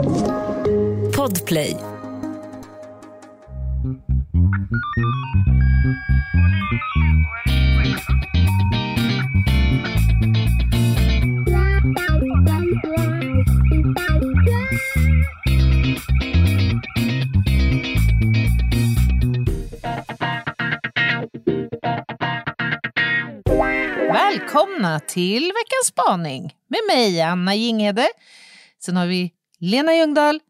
Podplay. Välkomna till veckans spaning med mig Anna Jinghede. Sen har vi Lena Ljungdahl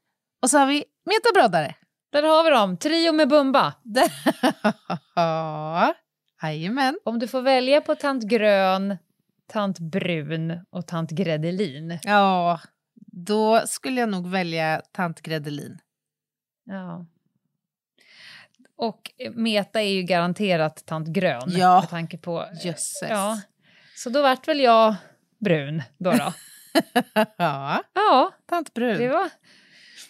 och så har vi Meta Broddare. Där har vi dem, trio med Bumba. Ja, Jajamän. Om du får välja på tant Grön, tant Brun och tant Gredelin. Ja, då skulle jag nog välja tant Gredelin. Ja. Och Meta är ju garanterat tant Grön. Ja. Med tanke på... Jösses. Ja. Så då vart väl jag brun då. då. ja, ja, tant Brun. det var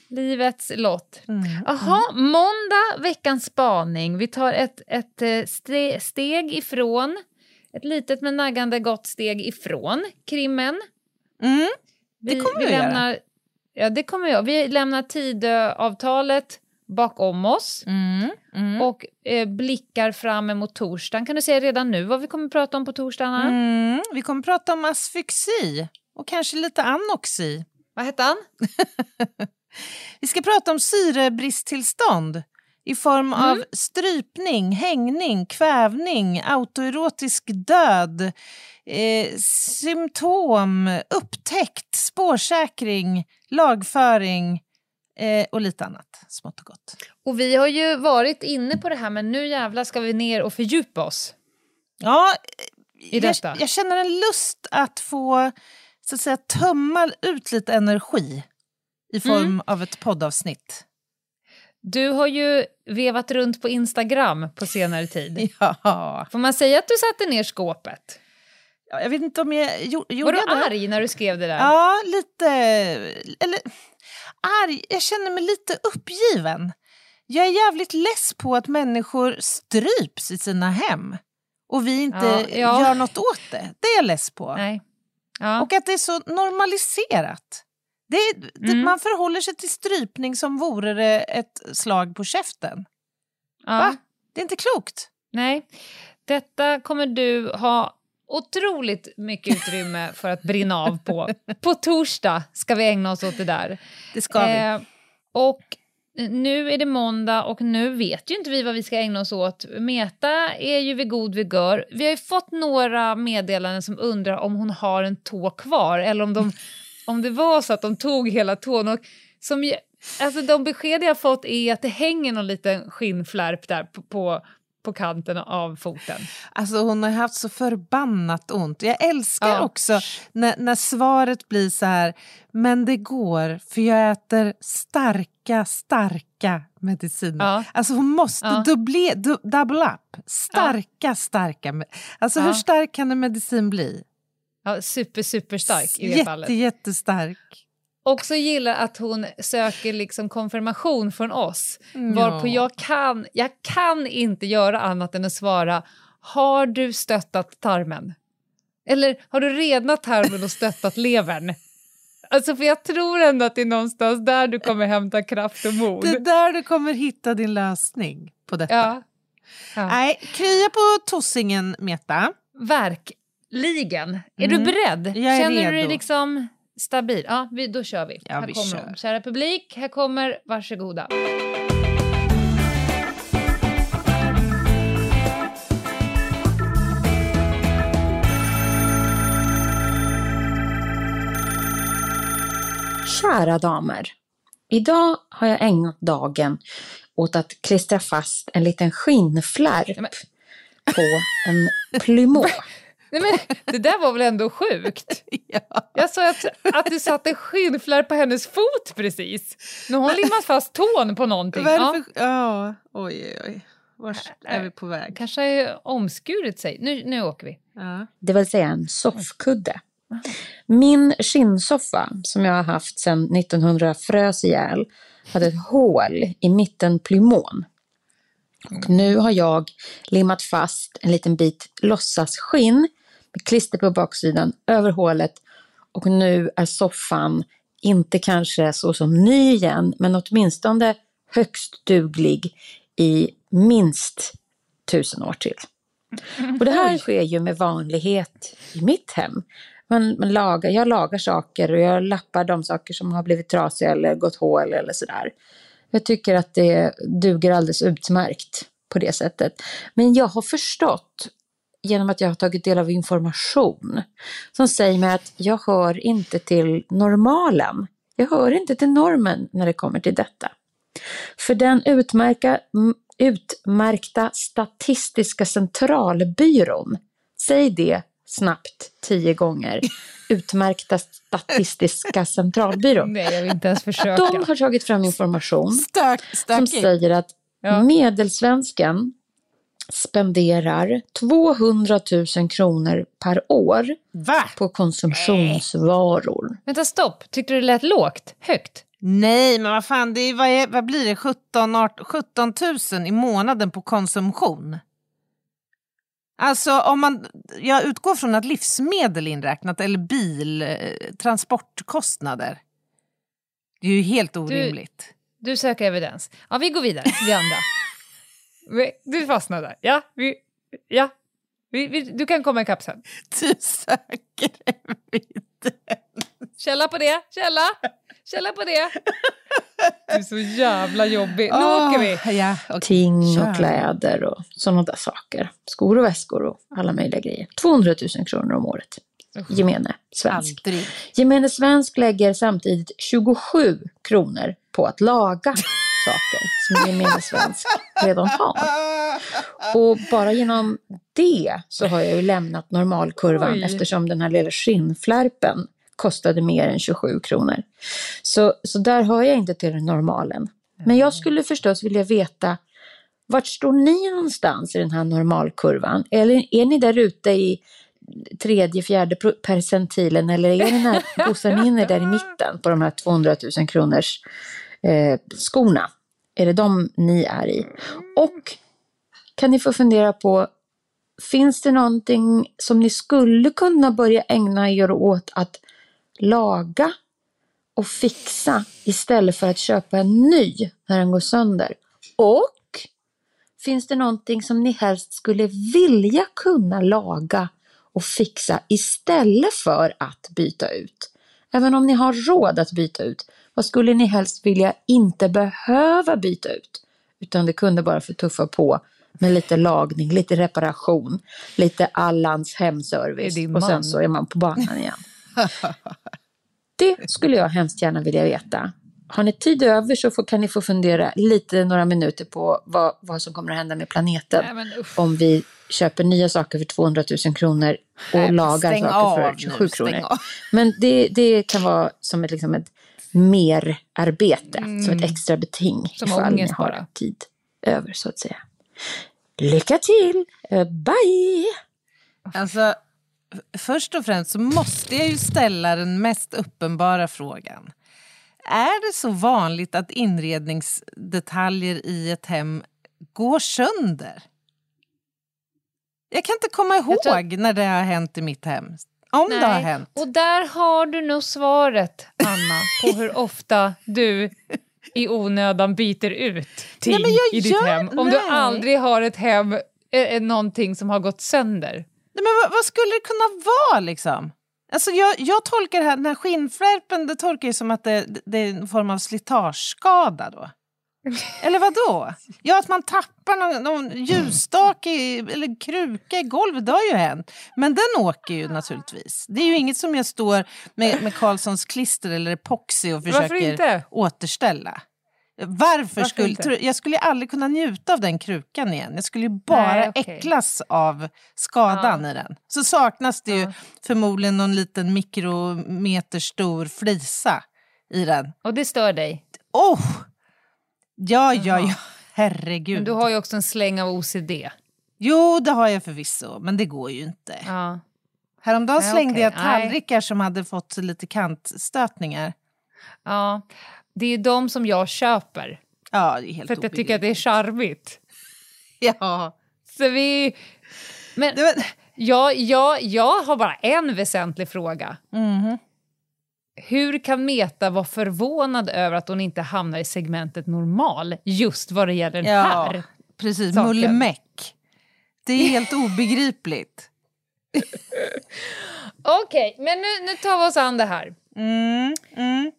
livets lott. Mm. Jaha, måndag, veckans spaning. Vi tar ett, ett eh, ste- steg ifrån, ett litet men naggande gott steg ifrån krimmen. Mm. Vi, Det kommer vi göra. lämnar, Ja, det kommer jag. Vi lämnar Tidöavtalet bakom oss Mm. Mm. och eh, blickar fram emot torsdagen. Kan du säga redan nu vad vi kommer prata om på torsdagen? Mm. Vi kommer prata om asfyxi och kanske lite anoxi. Vad hette han? Vi ska prata om syrebristtillstånd i form av strypning, hängning, kvävning, autoerotisk död, eh, symptom, upptäckt, spårsäkring, lagföring eh, och lite annat smått och gott. Och vi har ju varit inne på det här men nu jävlar ska vi ner och fördjupa oss. Ja, I jag, detta. jag känner en lust att få så att säga, tömma ut lite energi i form Mm. av ett poddavsnitt. Du har ju vevat runt på Instagram på senare tid. Ja. Får man säga att du satte ner skåpet? Ja, Jag vet inte om jag gjo- Var gjorde du det. arg när du skrev det där? Ja, lite... Eller arg. Jag känner mig lite uppgiven. Jag är jävligt less på att människor stryps i sina hem och vi inte Ja, ja. gör något åt det. Det är jag less på. Nej. Ja. Och att det är så normaliserat. Det det, Mm. Man förhåller sig till strypning som vore det ett slag på käften. ja. Va? Det är inte klokt. Nej, detta kommer du ha otroligt mycket utrymme för att brinna av på. På torsdag ska vi ägna oss åt det där. Det ska vi. Eh, och nu är det måndag och nu vet ju inte vi vad vi ska ägna oss åt. Meta är ju vid god vigör. Vi har ju fått några meddelanden som undrar om hon har en tå kvar eller om, de, om det var så att de tog hela tån. Och som, alltså de besked jag fått är att det hänger någon liten skinnflärp där på, på, på kanten av foten. Alltså hon har haft så förbannat ont. Jag älskar Ja. också när, när svaret blir så här, men det går för jag äter starka, starka mediciner. Ja. Alltså hon måste Ja. dubble, du, double up. Starka, starka. me- Alltså hur Ja. stark kan en medicin bli? Ja, super, super stark i det Jätte, fallet. jättestark. Också gillar att hon söker liksom konfirmation från oss. Varpå Ja. jag kan, jag kan inte göra annat än att svara Har du stöttat tarmen? Eller har du renat tarmen och stöttat levern? Alltså för jag tror ändå att det är någonstans där du kommer hämta kraft och mod. Det är där du kommer hitta din lösning på detta. Ja. ja. Nej, krya på tossingen, Meta. Verkligen. Är du Mm. beredd? Jag är Känner du dig redo. liksom stabil? Ja, vi, då kör vi. Ja, här vi kommer kör. Kära publik, här kommer varsågoda. Kära damer. Idag har jag ägnat dagen åt att klistra fast en liten skinnflärp på en plymå. Nej, men, det där var väl ändå sjukt? Ja. Jag sa att, att du satte skinnflärp på hennes fot precis. Nu har hon limmat fast tån på någonting. Det Ja. Ja, oj, oj, oj. Vart är vi på väg? kanske har omskurit sig. Nu, nu åker vi. Ja. Det vill säga en soffkudde. Min skinnsoffa som jag har haft sedan 1900 frös ihjäl hade ett hål i mitten plymon. Och nu har jag limmat fast en liten bit låtsasskinn med klister på baksidan över hålet och nu är soffan inte kanske så som ny igen, men åtminstone högst duglig i minst tusen år till. Och det här sker ju med vanlighet i mitt hem. Man, man lagar, jag lagar saker och jag lappar de saker som har blivit trasiga eller gått hål eller sådär. Jag tycker att det duger alldeles utmärkt på det sättet. Men jag har förstått genom att jag har tagit del av information som säger mig att jag hör inte till normalen. Jag hör inte till normen när det kommer till detta. För den utmärka, utmärkta Statistiska centralbyrån, säg det snabbt tio gånger, utmärkta Statistiska centralbyrån. Nej, jag vill inte ens försöka. De har tagit fram information Stök, som säger att Ja. medelsvensken spenderar 200 000 kronor per år Va? på konsumtionsvaror. Vänta, stopp. Tyckte du det lät lågt? Högt? Nej, men vad fan, det är, vad, är, vad blir det? 17, 18, 17 000 i månaden på konsumtion? Alltså, om man, jag utgår från att livsmedel inräknat eller bil, eh, transportkostnader. Det är ju helt orimligt. Du söker evidens. Ja, vi går vidare, vi andra. Du fastnade där. Ja, vi, ja. Vi, vi, du kan komma ikapp sen. Du söker evidens. Källa på det, källa! Källa på det. Du är så jävla jobbig. Nu Åh, åker vi. Ja, okej. Ting och kläder och sådana där saker. Skor och väskor och alla möjliga grejer. 200 000 kronor om året. Gemene svensk. Aldrig. Gemene svensk lägger samtidigt 27 kronor på att laga saker som gemene svensk redan har. Och bara genom det så har jag ju lämnat normalkurvan Oj. eftersom den här lilla skinnflärpen kostade mer än 27 kronor. Så, så där hör jag inte till normalen. Men jag skulle förstås vilja veta vart står ni någonstans i den här normalkurvan? Eller är ni där ute i tredje, fjärde percentilen eller är ni när bossar ni in er där i mitten på de här 200 000 kronors eh, skorna? Är det de ni är i? Och kan ni få fundera på, finns det någonting som ni skulle kunna börja ägna er åt att laga och fixa istället för att köpa en ny när den går sönder? Och finns det någonting som ni helst skulle vilja kunna laga och fixa istället för att byta ut? Även om ni har råd att byta ut, vad skulle ni helst vilja inte behöva byta ut? Utan det kunde bara få tuffa på med lite lagning, lite reparation, lite Allans hemservice och sen så är man på banan igen. Det skulle jag hemskt gärna vilja veta. Har ni tid över så får, kan ni få fundera lite, några minuter på vad, vad som kommer att hända med planeten Nej, men om vi köper nya saker för 200 000 kronor och Nej, lagar saker av för nu, 27 stäng kronor. Men det, det kan vara som ett, liksom ett merarbete, som ett extra beting Mm. Som ifall ni har bara. tid över så att säga. Lycka till! Eh, Bye! Alltså, först och främst så måste jag ju ställa den mest uppenbara frågan. Är det så vanligt att inredningsdetaljer i ett hem går sönder? Jag kan inte komma ihåg tror- när det har hänt i mitt hem. Om det har Nej, hänt. Och där har du nog svaret, Anna, på hur ofta du i onödan byter ut ting Nej, i ditt gör- hem. Om nej. du aldrig har ett hem, eh, eh, någonting som har gått sönder. Nej, men vad, vad skulle det kunna vara liksom? Alltså jag, jag tolkar det här, den här skinnflärpen, det tolkar jag som att det, det är en form av slitageskada då. Eller vad då? Ja, att man tappar någon, någon ljusstake eller kruka i golvet, det har ju hänt. Men den åker ju naturligtvis. Det är ju inget som jag står med, med Carlssons klister eller epoxy och försöker återställa. Varför, Varför skulle... tro- Jag skulle ju aldrig kunna njuta av den krukan igen. Jag skulle ju bara Nej, okej. äcklas av skadan Ja. i den. Så saknas det ju Ja. förmodligen någon liten mikrometer stor flisa i den. Och det stör dig. Oh! Ja, ja, ja. Herregud. Men du har ju också en släng av OCD. Jo, det har jag förvisso, men det går ju inte. Ja. Häromdagen Nej, slängde okej. jag Nej. tallrikar som hade fått lite kantstötningar. ja. Det är de som jag köper. Ja, det är helt För att jag tycker att det är charmigt. Ja. Så vi... Men var... jag, jag, jag har bara en väsentlig fråga. Mhm. Hur kan Meta vara förvånad över att hon inte hamnar i segmentet normal just vad det gäller den Ja, här? precis. saken. Mullemäck. Det är helt obegripligt. Okej, men nu, nu tar vi oss an det här. Mm, mm.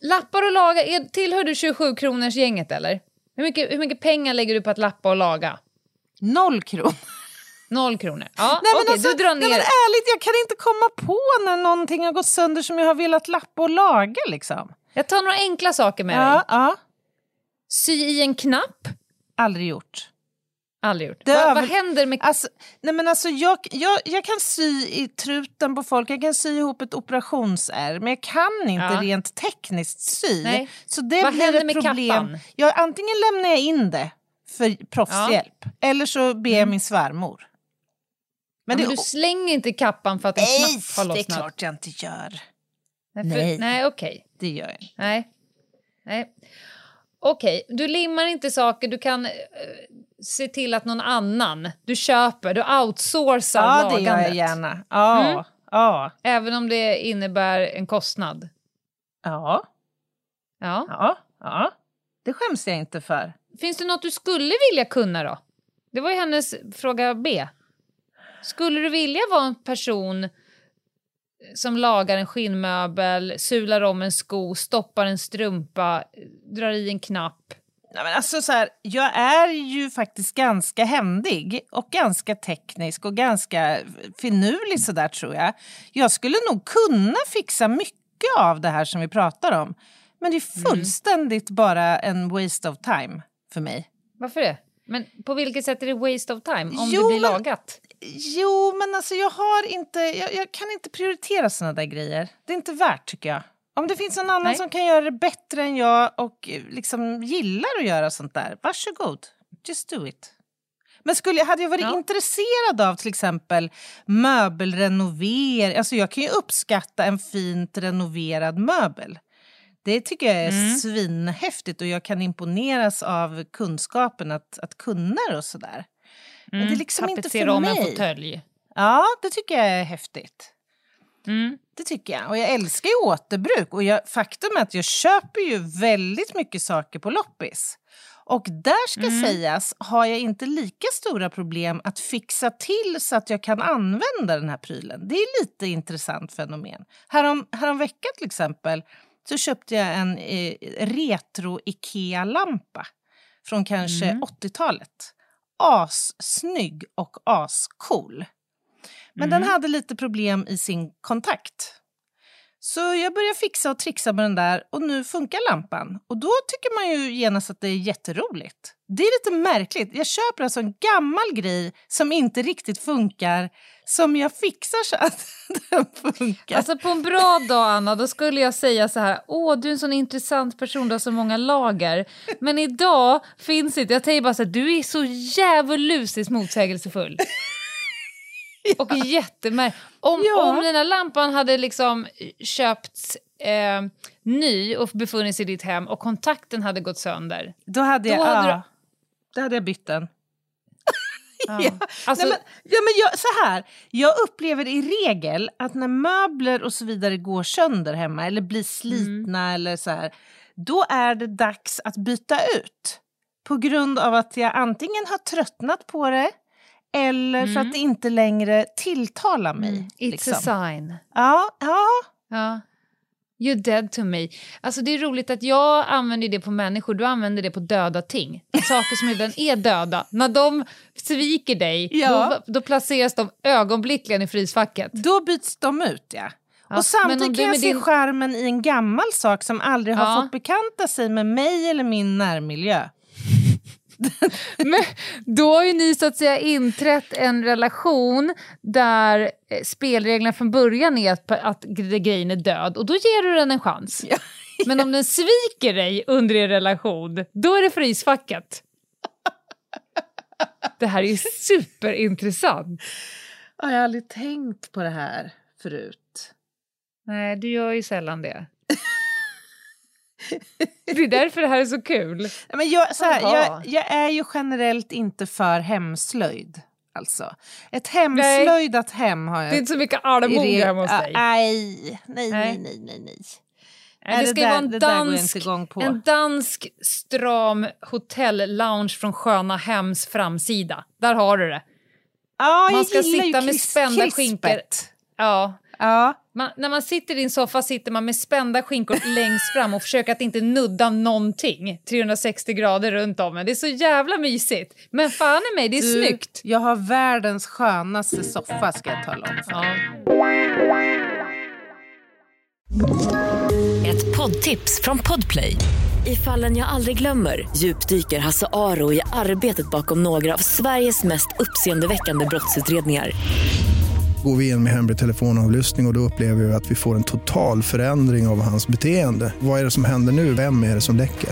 Lappar och laga, är, tillhör du 27 kronors gänget eller? Hur mycket, hur mycket pengar lägger du på att lappa och laga? Noll kronor. Noll kronor. Ja, Nej, men okej, alltså, du drar nej, ner. men ärligt, jag kan inte komma på när någonting har gått sönder som jag har velat lappa och laga. Liksom. Jag tar några enkla saker med dig. Ja, ja, Sy i en knapp. aldrig gjort. Aldrig gjort. Va, vad händer med... Alltså, nej men alltså jag, jag, jag kan sy i truten på folk, jag kan sy ihop ett operationsärr men jag kan inte Ja. rent tekniskt sy. Nej. Så det Vad blir händer ett med problem. kappan? Jag, antingen lämnar jag in det för proffshjälp eller så ber jag min svärmor. Men det, du slänger inte kappan för att en nej, knapp har det är lossnat? klart jag inte gör. Nej, för, Nej. nej okej. Det gör jag inte. Nej. nej. Okej, du limmar inte saker, du kan eh, se till att någon annan, du köper, du outsourcar Ja, lagandet. det gör jag gärna. Ja, Mm. ja, Även om det innebär en kostnad. ja, Ja. ja, ja. Det skäms jag inte för. Finns det något du skulle vilja kunna då? Det var ju hennes fråga B. Skulle du vilja vara en person som lagar en skinnmöbel, sular om en sko, stoppar en strumpa, drar i en knapp? Nej, men alltså så här, jag är ju faktiskt ganska händig och ganska teknisk och ganska finurlig sådär tror jag. Jag skulle nog kunna fixa mycket av det här som vi pratar om. Men det är fullständigt bara en waste of time för mig. Varför det? Men på vilket sätt är det waste of time om Jo, det blir lagat? Jo, men alltså jag har inte, jag, jag kan inte prioritera såna där grejer. Det är inte värt tycker jag. Om det finns någon annan Nej. som kan göra det bättre än jag och liksom gillar att göra sånt där, varsågod. Just do it. Men skulle, hade jag varit Ja. intresserad av till exempel möbelrenovering, alltså jag kan ju uppskatta en fint renoverad möbel. Det tycker jag är Mm. svinhäftigt och jag kan imponeras av kunskapen att, att kunna det och sådär. Men det är liksom inte för om en mig. fåtölj. Ja, det tycker jag är häftigt. Mm. Det tycker jag. Och jag älskar ju återbruk. Och jag, faktum är att jag köper ju väldigt mycket saker på loppis. Och där ska Mm. sägas har jag inte lika stora problem att fixa till så att jag kan använda den här prylen. Det är lite intressant fenomen. Härom, härom veckan till exempel så köpte jag en eh, retro-Ikea-lampa från kanske Mm. 80-talet. Assnygg och ascool. Men den hade lite problem i sin kontakt. Så jag började fixa och trixa med den där och nu funkar lampan. Och då tycker man ju genast att det är jätteroligt. Det är lite märkligt. Jag köper alltså en gammal grej som inte riktigt funkar som jag fixar så att den funkar. Alltså på en bra dag, Anna, då skulle jag säga så här, åh du är en sån intressant person, du har så många lager. Men idag finns inte, jag säger bara så här, du är så djävulusiskt motsägelsefull. Och jättemär... Om, Ja. om den här lampan hade liksom köpts eh, ny och befunnit sig i ditt hem och kontakten hade gått sönder. då hade jag, då hade ja, då hade jag bytt den. Ja. Ja. Alltså, Nej, men, ja, men jag, så här, jag upplever i regel att när möbler och så vidare går sönder hemma eller blir slitna eller så här, då är det dags att byta ut. På grund av att jag antingen har tröttnat på det eller för att det inte längre tilltalar mig. Mm. it's liksom. a sign. Ja, ja. Ja. You're dead to me. Alltså det är roligt att jag använder det på människor, du använder det på döda ting. Saker som redan är döda. När de sviker dig, Ja. då, då placeras de ögonblickligen i frysfacket. Då byts de ut, ja. Ja, och samtidigt kan jag se din- skärmen i en gammal sak som aldrig har Ja. fått bekanta sig med mig eller min närmiljö. Men då har ju ni så att säga inträtt en relation där eh, spelreglerna från början är att, att gre- grejen är död och då ger du den en chans. Ja. Men om den sviker dig under er relation, då är det frysfacket. Det här är superintressant. Ja, Jag har aldrig tänkt på det här förut. Nej, du gör ju sällan det. Det är därför det här är så kul. Men jag, så här, jag, jag är ju generellt inte för hemslöjd. Alltså. Ett hemslöjdat hem har jag. Det är inte så mycket det- hemma hos Ah, dig. Nej, nej, nej, Nej. nej, nej. nej. Det det ska ju vara en dansk, en dansk stram hotell-lounge från Sköna Hems framsida. Där har du det. Ja, Man ska sitta med spända skinkor. Ja. Ja. Man, när man sitter i din soffa sitter man med spända skinkor längst fram och försöker att inte nudda någonting 360 grader runt om en. Det är så jävla mysigt. Men fan i mig, det är Du, snyggt. Jag har världens skönaste soffa ska jag tala om. Ja. Ett poddtips från Podplay. I fallen jag aldrig glömmer djupdyker Hasse Aro i arbetet bakom några av Sveriges mest uppseendeväckande brottsutredningar. Går vi in med hemlig telefonavlyssning och, och då upplever vi att vi får en total förändring av hans beteende. Vad är det som händer nu? Vem är det som läcker?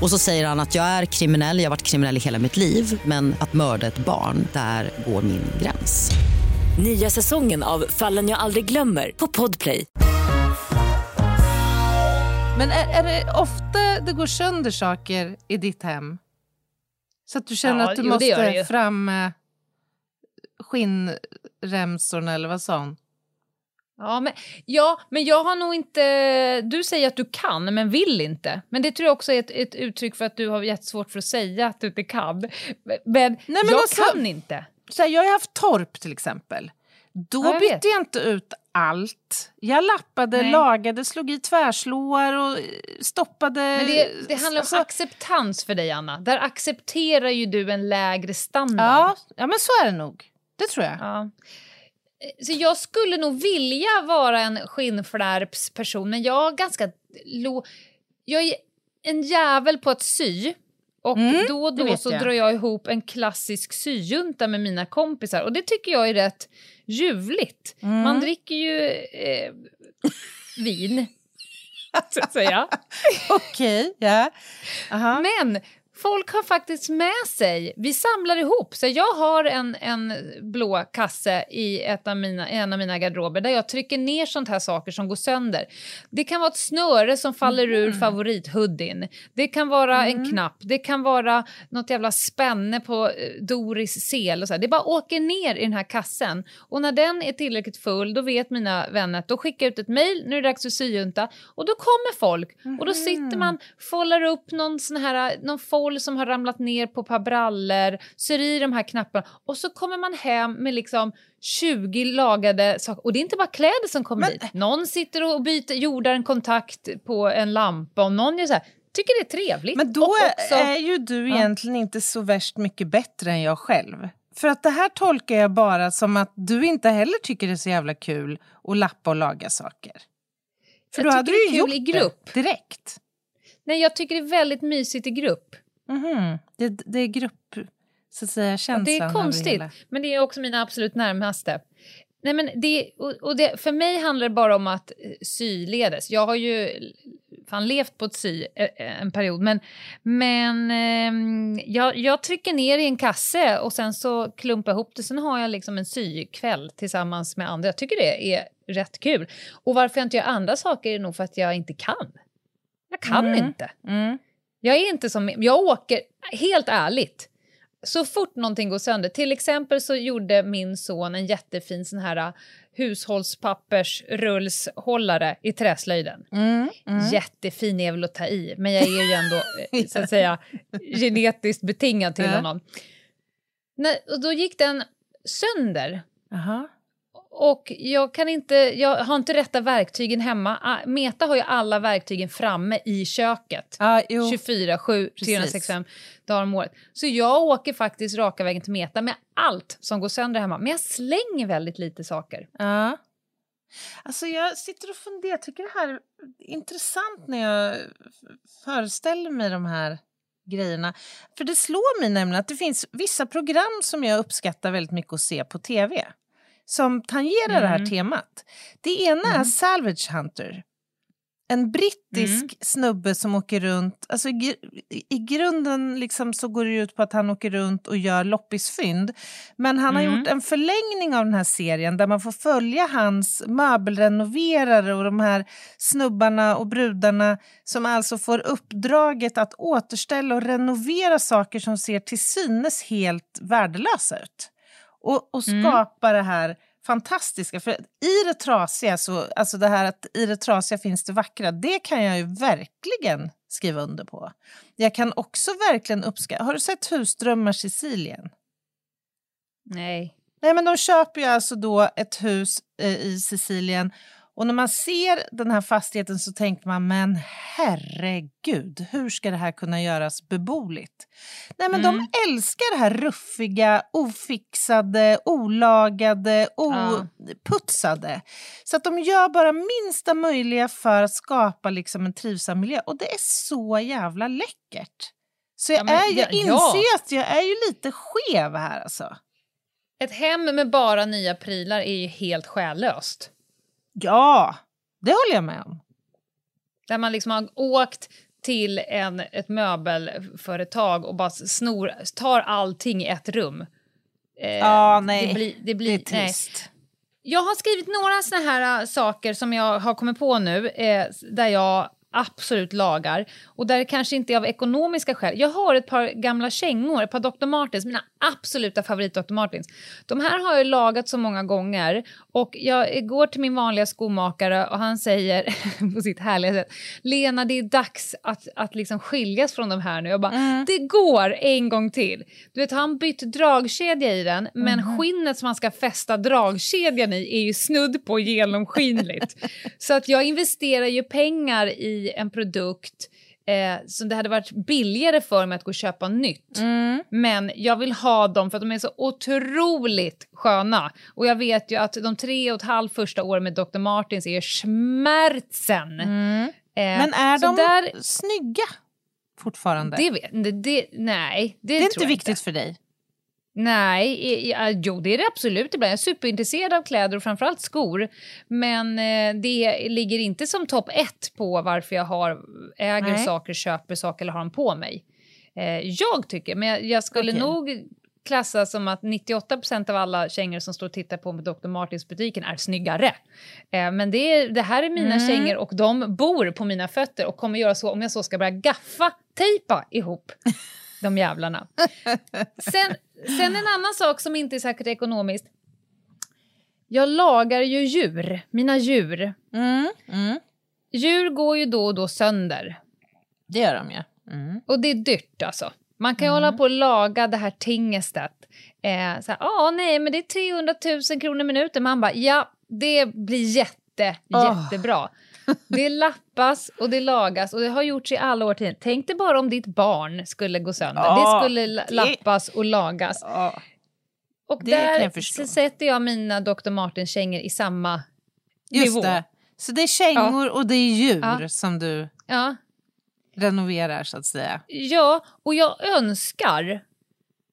Och så säger han att jag är kriminell, jag har varit kriminell i hela mitt liv men att mörda ett barn, där går min gräns. Nya säsongen av Fallen jag aldrig glömmer på Podplay. Men är, är det ofta det går sönder saker i ditt hem? Så att du känner Ja, att du jo, det gör det måste fram med skinnremsorna eller vad sa hon? Ja men, ja, men jag har nog inte... Du säger att du kan, men vill inte. Men det tror jag också är ett, ett uttryck för att du har jättesvårt för att säga att du inte kan. Men, men jag alltså- kan inte. Så här, jag har haft torp till exempel. Då Ja, jag bytte vet. jag inte ut allt. Jag lappade, Nej. lagade, slog i tvärslår och stoppade... Men det, det handlar om alltså, acceptans för dig, Anna. Där accepterar ju du en lägre standard. ja, ja, men så är det nog. Det tror jag. Ja. Så jag skulle nog vilja vara en skinnflärpsperson, men jag är ganska... Lo... Jag är en jävel på att sy. Och Mm, då och då så jag. drar jag ihop en klassisk syjunta med mina kompisar. Och det tycker jag är rätt ljuvligt. Mm. Man dricker ju eh, vin, så att säga. Okej, ja. Aha. Men folk har faktiskt med sig, vi samlar ihop. Så jag har en, en blå kasse i ett av mina, en av mina garderober där jag trycker ner sånt här saker som går sönder. Det kan vara ett snöre som faller ur favorithoodien. Det kan vara en knapp, det kan vara något jävla spänne på eh, Doris sel. Och så här. Det bara åker ner i den här kassen. Och när den är tillräckligt full då vet mina vänner att då skickar jag ut ett mejl, nu är det dags för syjunta. Och då kommer folk och då sitter man, follar upp någon sån här, någon foll som har ramlat ner på ett par brallor, syr i de här knapparna och så kommer man hem med liksom 20 lagade saker. Och det är inte bara kläder som kommer Men- dit. Någon sitter och byter, jordar en kontakt på en lampa och någon gör så här. Tycker det är trevligt. Men då också, är ju du Ja. egentligen inte så värst mycket bättre än jag själv. För att det här tolkar jag bara som att du inte heller tycker det är så jävla kul att lappa och laga saker. För Jag då hade tycker du ju kul gjort i grupp. det direkt. Nej, jag tycker det är väldigt mysigt i grupp. Mhm. Det, det är grupp, så att säga, Ja, känslan. det är konstigt, men det är också mina absolut närmaste. Nej, men det, och, det, för mig handlar det bara om att eh, syledes. Jag har ju fan levt på ett sy eh, en period, men, men ehm, jag, jag trycker ner i en kasse och sen så klumpar ihop det. Sen har jag liksom en sykväll tillsammans med andra. Jag tycker det är rätt kul. Och varför jag inte gör andra saker är nog för att jag inte kan. Jag kan Mm. inte. Mm. Jag är inte som... Jag åker, helt ärligt, så fort någonting går sönder. Till exempel så gjorde min son en jättefin sån här uh, hushållspappersrullshållare i träslöjden. Mm. Mm. Jättefin är väl att ta i, men jag är ju ändå eh, så att säga genetiskt betingad till honom. Nej, och då gick den sönder. Aha. Och jag kan inte, jag har inte rätta verktygen hemma. Ah, Meta har ju alla verktygen framme i köket. Ja, jo. 24, 7, 365 dagar om året. Så jag åker faktiskt raka vägen till Meta med allt som går sönder hemma. Men jag slänger väldigt lite saker. Ja. Alltså jag sitter och funderar, jag tycker det här är intressant när jag föreställer mig de här grejerna. För det slår mig nämligen att det finns vissa program som jag uppskattar väldigt mycket att se på tv. Som tangerar det här Mm. temat. Det ena är Salvage Hunter. en brittisk snubbe som åker runt. Alltså i, I grunden liksom så går det ut på att han åker runt och gör loppisfynd. Men han har gjort en förlängning av den här serien där man får följa hans möbelrenoverare och de här snubbarna och brudarna som alltså får uppdraget att återställa och renovera saker som ser till synes helt värdelösa ut. Och, och skapa det här fantastiska. För i det trasiga, så, alltså det här att i det trasiga finns det vackra, det kan jag ju verkligen skriva under på. Jag kan också verkligen uppskatta... Har du sett Husdrömmar Sicilien? Nej. Nej, men de köper ju alltså då ett hus eh, i Sicilien och när man ser den här fastigheten så tänker man, men herregud, hur ska det här kunna göras beboeligt? Nej, men Mm. de älskar det här ruffiga, ofixade, olagade, oputsade. Så att de gör bara minsta möjliga för att skapa liksom en trivsam miljö. Och det är så jävla läckert. Så jag, Ja, men är, jag ja, ja. inser ju att jag är ju lite skev här alltså. Ett hem med bara nya prylar är ju helt själlöst. Ja, det håller jag med om. Där man liksom har åkt till en, ett möbelföretag och bara snor, tar allting i ett rum. Eh, Ja, nej. Det blir, det Det blir, är nej. trist. Jag har skrivit några såna här äh, saker som jag har kommit på nu, eh, där jag absolut lagar och där det kanske inte är av ekonomiska skäl. Jag har ett par gamla kängor, ett par Dr. Martens, mina absoluta favorit Dr. Martens. De här har jag lagat så många gånger och jag går till min vanliga skomakare och han säger på sitt härliga sätt Lena, det är dags att, att liksom skiljas från de här nu. Jag bara, det går en gång till. Du vet, han bytt dragkedja i den, men skinnet som man ska fästa dragkedjan i är ju snudd på genomskinligt. Så att jag investerar ju pengar i en produkt eh, som det hade varit billigare för mig att gå och köpa nytt. Men jag vill ha dem för att de är så otroligt sköna. Och jag vet ju att de tre och ett halvt första åren med Dr. Martens är smärtsen. Eh, Men är de där, snygga fortfarande? det det, nej, det, det är inte viktigt inte. för dig? Nej, jo det är det absolut ibland. Jag är superintresserad av kläder och framförallt skor. Men eh, det ligger inte som topp ett på varför jag har, äger Nej. saker, köper saker eller har dem på mig. Eh, jag tycker, men jag, skulle Okej. nog klassa som att 98% av alla kängor som står och tittar på Dr. Martens butiken är snyggare. Eh, men det, är, det här är mina Mm. kängor och de bor på mina fötter och kommer göra så om jag så ska börja gaffa, tejpa ihop de jävlarna. Sen, sen en annan sak som inte är säkert ekonomiskt. Jag lagar ju djur, mina djur. Mm. Mm. Djur går ju då och då sönder. Det gör de ju. Mm. Och det är dyrt alltså. Man kan ju hålla på och laga det här tingestet. Eh, så här, ah, nej, men det är 300 000 kronor minuten. Man bara, ja, det blir jätte, Åh. jättebra. Det lappas och det lagas och det har gjorts i alla år tid. Tänk dig bara om ditt barn skulle gå sönder. Ja, det skulle det- lappas och lagas. Ja. Och där sätter jag mina Dr. Martens-kängor i samma Just nivå. det. Så det är kängor och det är djur Ja. som du Ja. renoverar så att säga. ja, och jag önskar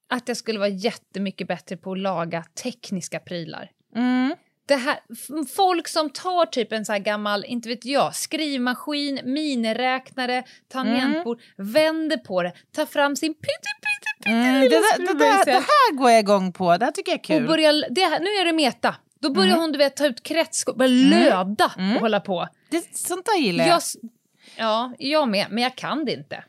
att jag skulle vara jättemycket bättre på att laga tekniska prylar. Mm. Det här, folk som tar typ en så gammal, inte vet jag, skrivmaskin, miniräknare, tangentbord, vänder på det, tar fram sin pytte, Mm. Det, där, det, där, det här går jag igång på. Det här tycker jag är kul. och börjar, det här, nu är det meta. Då börjar Mm. hon du vet, ta ut kretsskåp, börja löda och hålla på. det, sånt där gillar jag. Jag, ja, jag med, men jag kan det inte.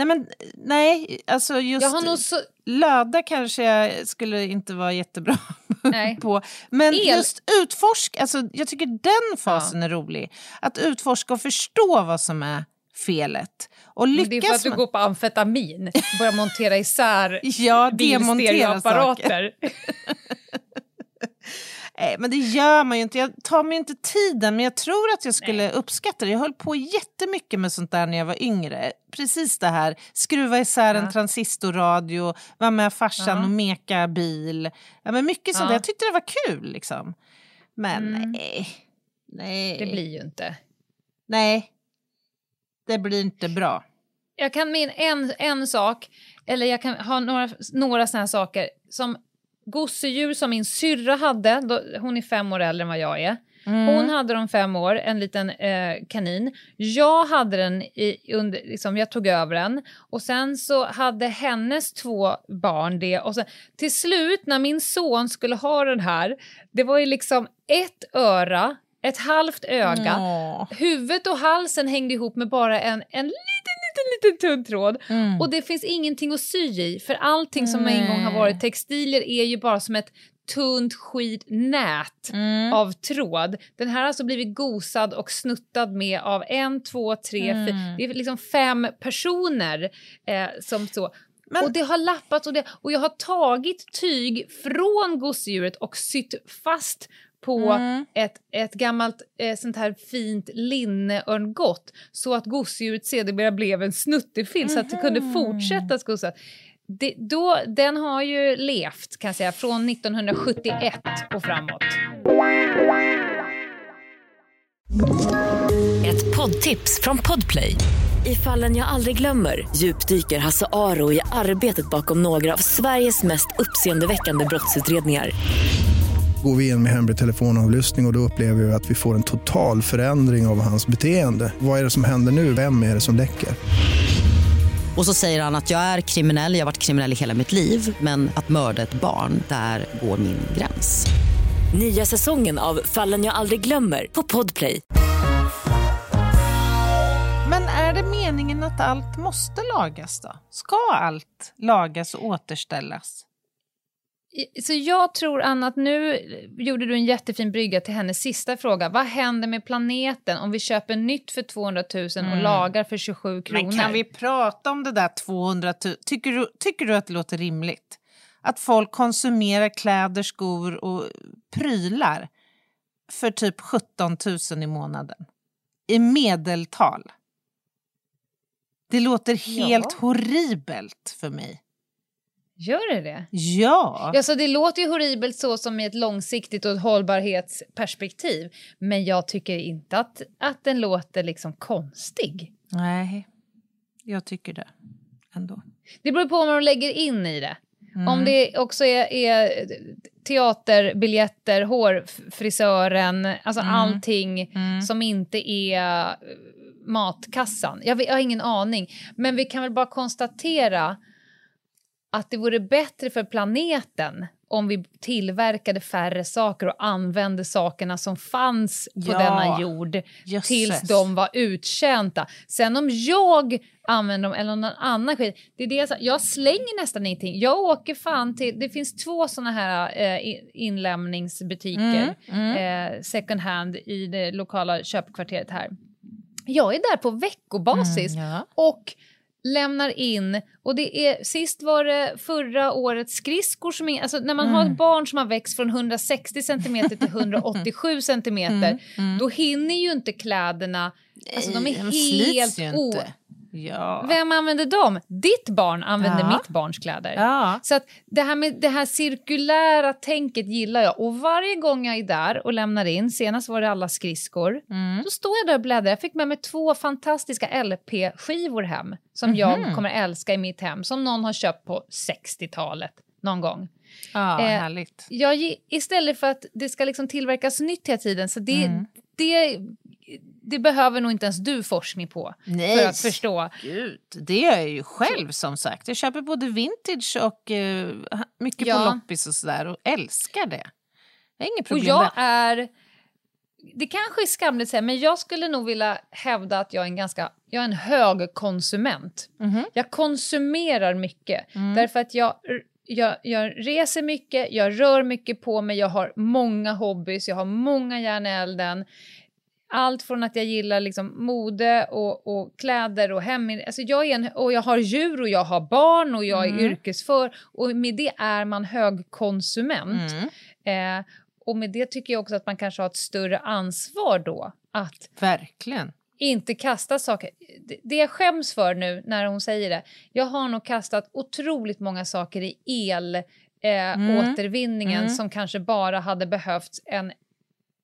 Nej, men nej, alltså just så... löda kanske jag skulle inte vara jättebra Nej. på. Men El- just utforska, alltså, jag tycker den fasen är rolig. Att utforska och förstå vad som är felet. Och Men Det är för lyckas att du man- går på amfetamin, börjar montera isär Ja, bilstereoapparater. Nej, men det gör man ju inte. Jag tar mig inte tiden, men jag tror att jag skulle uppskatta det. Jag höll på jättemycket med sånt där när jag var yngre. Precis det här, skruva isär en Ja. transistorradio, vara med farsan Ja. och meka bil. Ja, men mycket sånt Ja. Jag tyckte det var kul liksom. Men Mm. nej. Nej. Det blir ju inte. nej. Det blir inte bra. Jag kan min en, en sak, eller jag kan ha några, några såna här saker som gosedjur som min syrra hade, då, hon är fem år äldre än vad jag är. Hon hade dem fem år, en liten eh, kanin. Jag hade den, i, under, liksom, jag tog över den. Och sen så hade hennes två barn det. Och sen, till slut när min son skulle ha den här, det var ju liksom ett öra, ett halvt öga. Åh. Huvudet och halsen hängde ihop med bara en, en liten, liten, liten tunn tråd. Mm. Och det finns ingenting att sy i, för allting som en gång har varit textilier är ju bara som ett tunt skidnät Mm. av tråd. Den här har alltså blivit gosad och snuttad med av en, två, tre, Mm. fyra. Det är liksom fem personer eh, som så. Men- Och det har lappats och, det, och jag har tagit tyg från gosedjuret och sytt fast på Mm. ett, ett gammalt eh, sånt här fint linneörngott så att gosedjuret sedermera blev en snuttefilt så att det kunde Mhm. fortsätta skosa. Det, då, den har ju levt kan jag säga från 1971 och framåt. Ett poddtips från Podplay. I fallen jag aldrig glömmer djupdyker Hasse Aro i arbetet bakom några av Sveriges mest uppseendeväckande brottsutredningar. Går vi in med hemlig telefonavlyssning och, och då upplever vi att vi får en total förändring av hans beteende. Vad är det som händer nu? Vem är det som läcker? Och så säger han att jag är kriminell, jag har varit kriminell i hela mitt liv men att mörda ett barn, där går min gräns. Nya säsongen av Fallen jag aldrig glömmer på Podplay. Men är det meningen att allt måste lagas då? Ska allt lagas och återställas? Så jag tror, Anna, att nu gjorde du en jättefin brygga till hennes sista fråga. Vad händer med planeten om vi köper nytt för 200 000 och lagar för 27 kronor? Men kan vi prata om det där 200 000? Tycker du, tycker du att det låter rimligt? Att folk konsumerar kläder, skor och prylar för typ 17 000 i månaden? I medeltal. Det låter helt horribelt för mig. Gör det det? Ja. Ja, så det låter ju horribelt så som i ett långsiktigt och ett hållbarhetsperspektiv. Men jag tycker inte att, att den låter liksom konstig. Nej, jag tycker det ändå. Det beror på vad man lägger in i det. Mm. Om det också är, är teaterbiljetter, hårfrisören, alltså Mm. allting som inte är eh, matkassan. Jag, jag har ingen aning. Men vi kan väl bara konstatera att det vore bättre för planeten om vi tillverkade färre saker och använde sakerna som fanns på Ja. denna jord Jösses. tills de var uttjänta. Sen om jag använder dem eller någon annan skit, det är det jag, jag slänger nästan ingenting. Jag åker fan till, det finns två såna här eh, inlämningsbutiker, Eh, second hand i det lokala köpkvarteret här. Jag är där på veckobasis Mm, ja. och lämnar in, och det är, sist var det förra årets skridskor som är, alltså när man har ett barn som har växt från 160 centimeter till 187 centimeter, då hinner ju inte kläderna, alltså de är De helt o... Ja. Vem använder dem? Ditt barn använder Ja. mitt barns kläder. Ja. Så att det här med det här cirkulära tänket gillar jag. Och varje gång jag är där och lämnar in, senast var det alla skridskor, Mm. då står jag där och bläddrar. Jag fick med mig två fantastiska LP-skivor hem som jag Mhm. kommer älska i mitt hem, som någon har köpt på 60-talet någon gång. Ja, Eh, härligt. Jag, istället för att det ska liksom tillverkas nytt hela tiden, så det, Mm. det, det behöver nog inte ens du forskning på Nej. för att förstå. Gud, det gör jag ju själv som sagt. Jag köper både vintage och eh, mycket Ja. på loppis och sådär och älskar det. Jag har inget Och problem jag med är... Det kanske är skamligt att säga, men jag skulle nog vilja hävda att jag är en ganska jag är en hög konsument. Mhm. Jag konsumerar mycket Mm. därför att jag, jag, jag reser mycket, jag rör mycket på mig, jag har många hobbys, jag har många järn i elden. Allt från att jag gillar liksom mode och, och kläder och hem... Alltså jag, är en, och jag har djur och jag har barn och jag är Mm. yrkesför. Och med det är man högkonsument. Mm. Eh, och med det tycker jag också att man kanske har ett större ansvar då att Verkligen. inte kasta saker. Det- jag skäms för nu när hon säger det, jag har nog kastat otroligt många saker i el eh, Mm. återvinningen Mm. som kanske bara hade behövt en,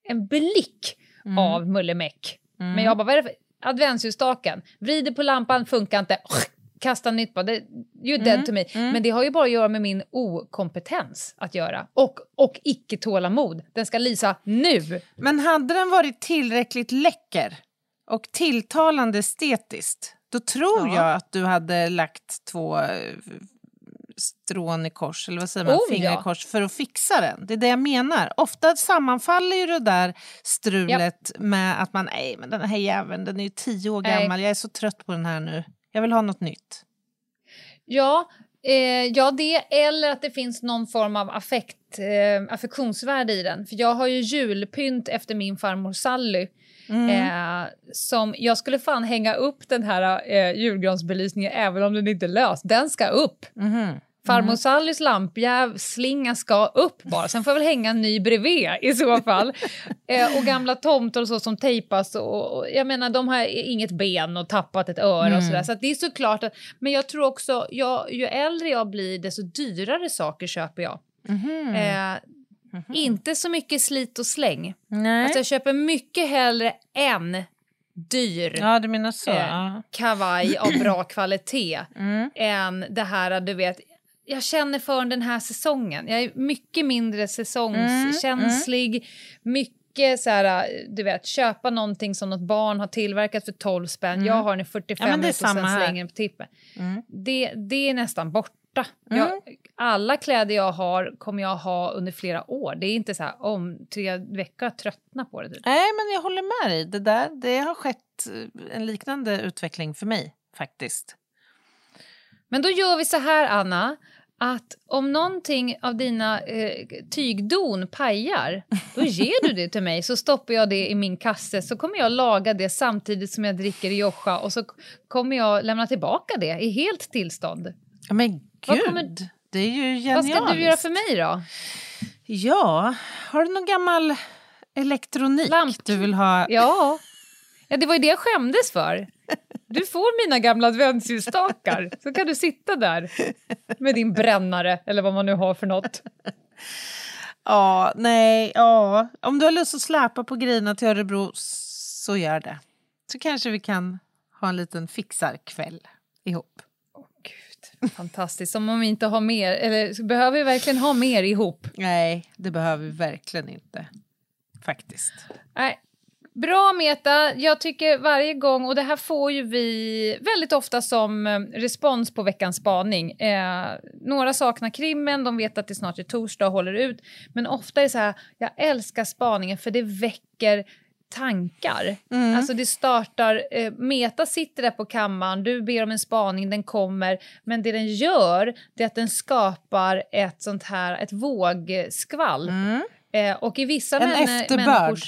en blick Mm. av mullemäck. Mm. Men jag bara, vad är det för adventsljusstaken? Vrider på lampan, funkar inte. kasta nytt på. Det, you're dead to me. Men det har ju bara att göra med min okompetens att göra. Och, och icke-tålamod. Den ska lysa nu. Men hade den varit tillräckligt läcker och tilltalande estetiskt då tror Ja. jag att du hade lagt två eh, strån i kors, eller vad säger man, Oh, fingrar ja. i kors för att fixa den. Det är det jag menar. Ofta sammanfaller ju det där strulet med att man, nej men den här jäveln den är ju tio år Nej. gammal, jag är så trött på den här nu. Jag vill ha något nytt. Ja, eh, ja, det eller att det finns någon form av affekt, eh, affektionsvärde i den. För jag har ju julpynt efter min farmor Sally. Eh, som jag skulle fan hänga upp den här eh, julgransbelysningen även om den inte är lös. Den ska upp. Mhm. Farmor Sallys lampjävslinga ska upp bara. Sen får jag väl hänga en ny bredvid i så fall. eh, och gamla tomtar och så som tejpas. Och, och, jag menar, de har inget ben och tappat ett öra och sådär. Så det är såklart att... Men jag tror också, jag, ju äldre jag blir desto dyrare saker köper jag. Mhm. Eh, Inte så mycket slit och släng. Nej. Alltså jag köper mycket hellre en dyr ja, du menar så. eh, kavaj av bra kvalitet Mm. än det här, du vet, jag känner för den här säsongen. Jag är mycket mindre säsongskänslig, mycket så här, du vet, köpa någonting som något barn har tillverkat för 12 spänn. Jag har den i 45 Ja, minuter och sen slänger den på tippen. Mm. Det, det är nästan borta. Mm. Jag, alla kläder jag har kommer jag ha under flera år. Det är inte så här om tre veckor tröttna på det. Typ. Nej, men jag håller med dig. Det, där, det har skett eh, en liknande utveckling för mig faktiskt. Men då gör vi så här, Anna, att om någonting av dina eh, tygdon pajar, då ger du det till mig så stoppar jag det i min kasse så kommer jag laga det samtidigt som jag dricker Rioja och så kommer jag lämna tillbaka det i helt tillstånd. Men Vad gud, kommer- det är ju genialiskt. Vad ska du göra för mig då? Ja, har du någon gammal elektronik Lamp. du vill ha? Ja. ja, det var ju det jag skämdes för. Du får mina gamla adventsljusstakar så kan du sitta där med din brännare eller vad man nu har för något. Ja, nej, ja. Om du har lust att släpa på grejerna till Örebro, så gör det. Så kanske vi kan ha en liten fixarkväll ihop. Gud, fantastiskt. Som om vi inte har mer, eller behöver vi verkligen ha mer ihop. Nej, det behöver vi verkligen inte. Faktiskt. Nej. Bra Meta, jag tycker varje gång, och det här får ju vi väldigt ofta som eh, respons på veckans spaning. Eh, några saknar krimmen, de vet att det snart är torsdag och håller ut. Men ofta är det så här, jag älskar spaningen för det väcker tankar. Alltså det startar, eh, Meta sitter där på kammaren, du ber om en spaning, den kommer, men det den gör det är att den skapar ett sånt här, ett vågskvall. Eh, och i vissa En männe- efterbörd.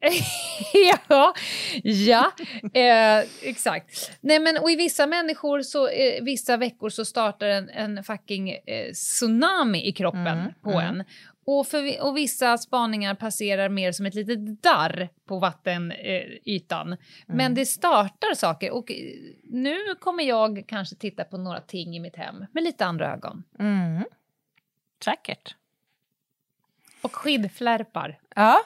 ja, ja eh, exakt. Nej, men, och I vissa människor, så, eh, vissa veckor så startar en, en fucking eh, tsunami i kroppen på en. Och, för, och vissa spaningar passerar mer som ett litet darr på vattenytan. Men det startar saker och eh, nu kommer jag kanske titta på några ting i mitt hem med lite andra ögon. Mm. Säkert. Och skidflärpar. Ja,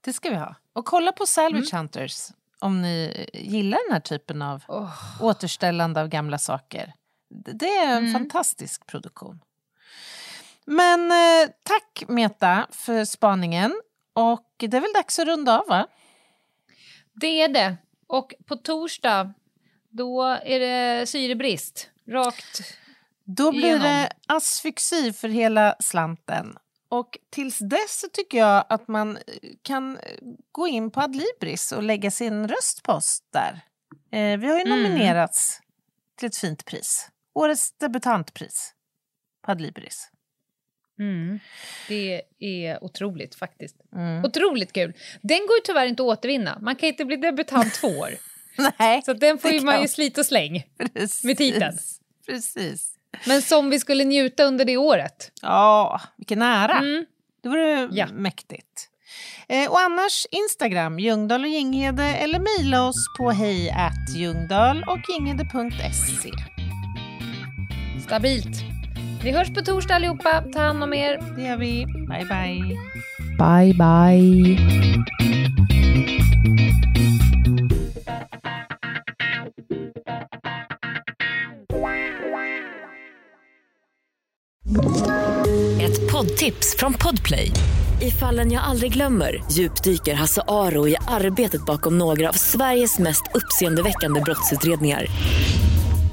det ska vi ha. Och kolla på Salvage Hunters om ni gillar den här typen av Åh. återställande av gamla saker. Det är en fantastisk produktion. Men eh, tack Meta för spaningen. Och det är väl dags att runda av va? Det är det. Och på torsdag, då är det syrebrist. Rakt. Då blir Igenom. det asfyxi för hela slanten. Och tills dess så tycker jag att man eh, kan gå in på Adlibris och lägga sin röst på oss där. Eh, vi har ju nominerats till ett fint pris. Årets debutantpris på Adlibris. Mm. Det är otroligt faktiskt. Mm. Otroligt kul. Den går ju tyvärr inte att återvinna. Man kan inte bli debutant två år. Nej, Så den får ju man ju slita och släng. precis. med titeln. Precis. Men som vi skulle njuta under det året. Ja, vilken ära. Mm. Det vore Ja. mäktigt. Eh, och annars Instagram, Ljungdahl och Ginghede eller mejla oss på hej och ginghede.se. Stabilt. Vi hörs på torsdag allihopa. Ta hand om er. Det gör vi. Bye, bye. Bye, bye. Ett poddtips från Podplay. I fallen jag aldrig glömmer djupdyker Hasse Aro i arbetet bakom några av Sveriges mest uppseendeväckande brottsutredningar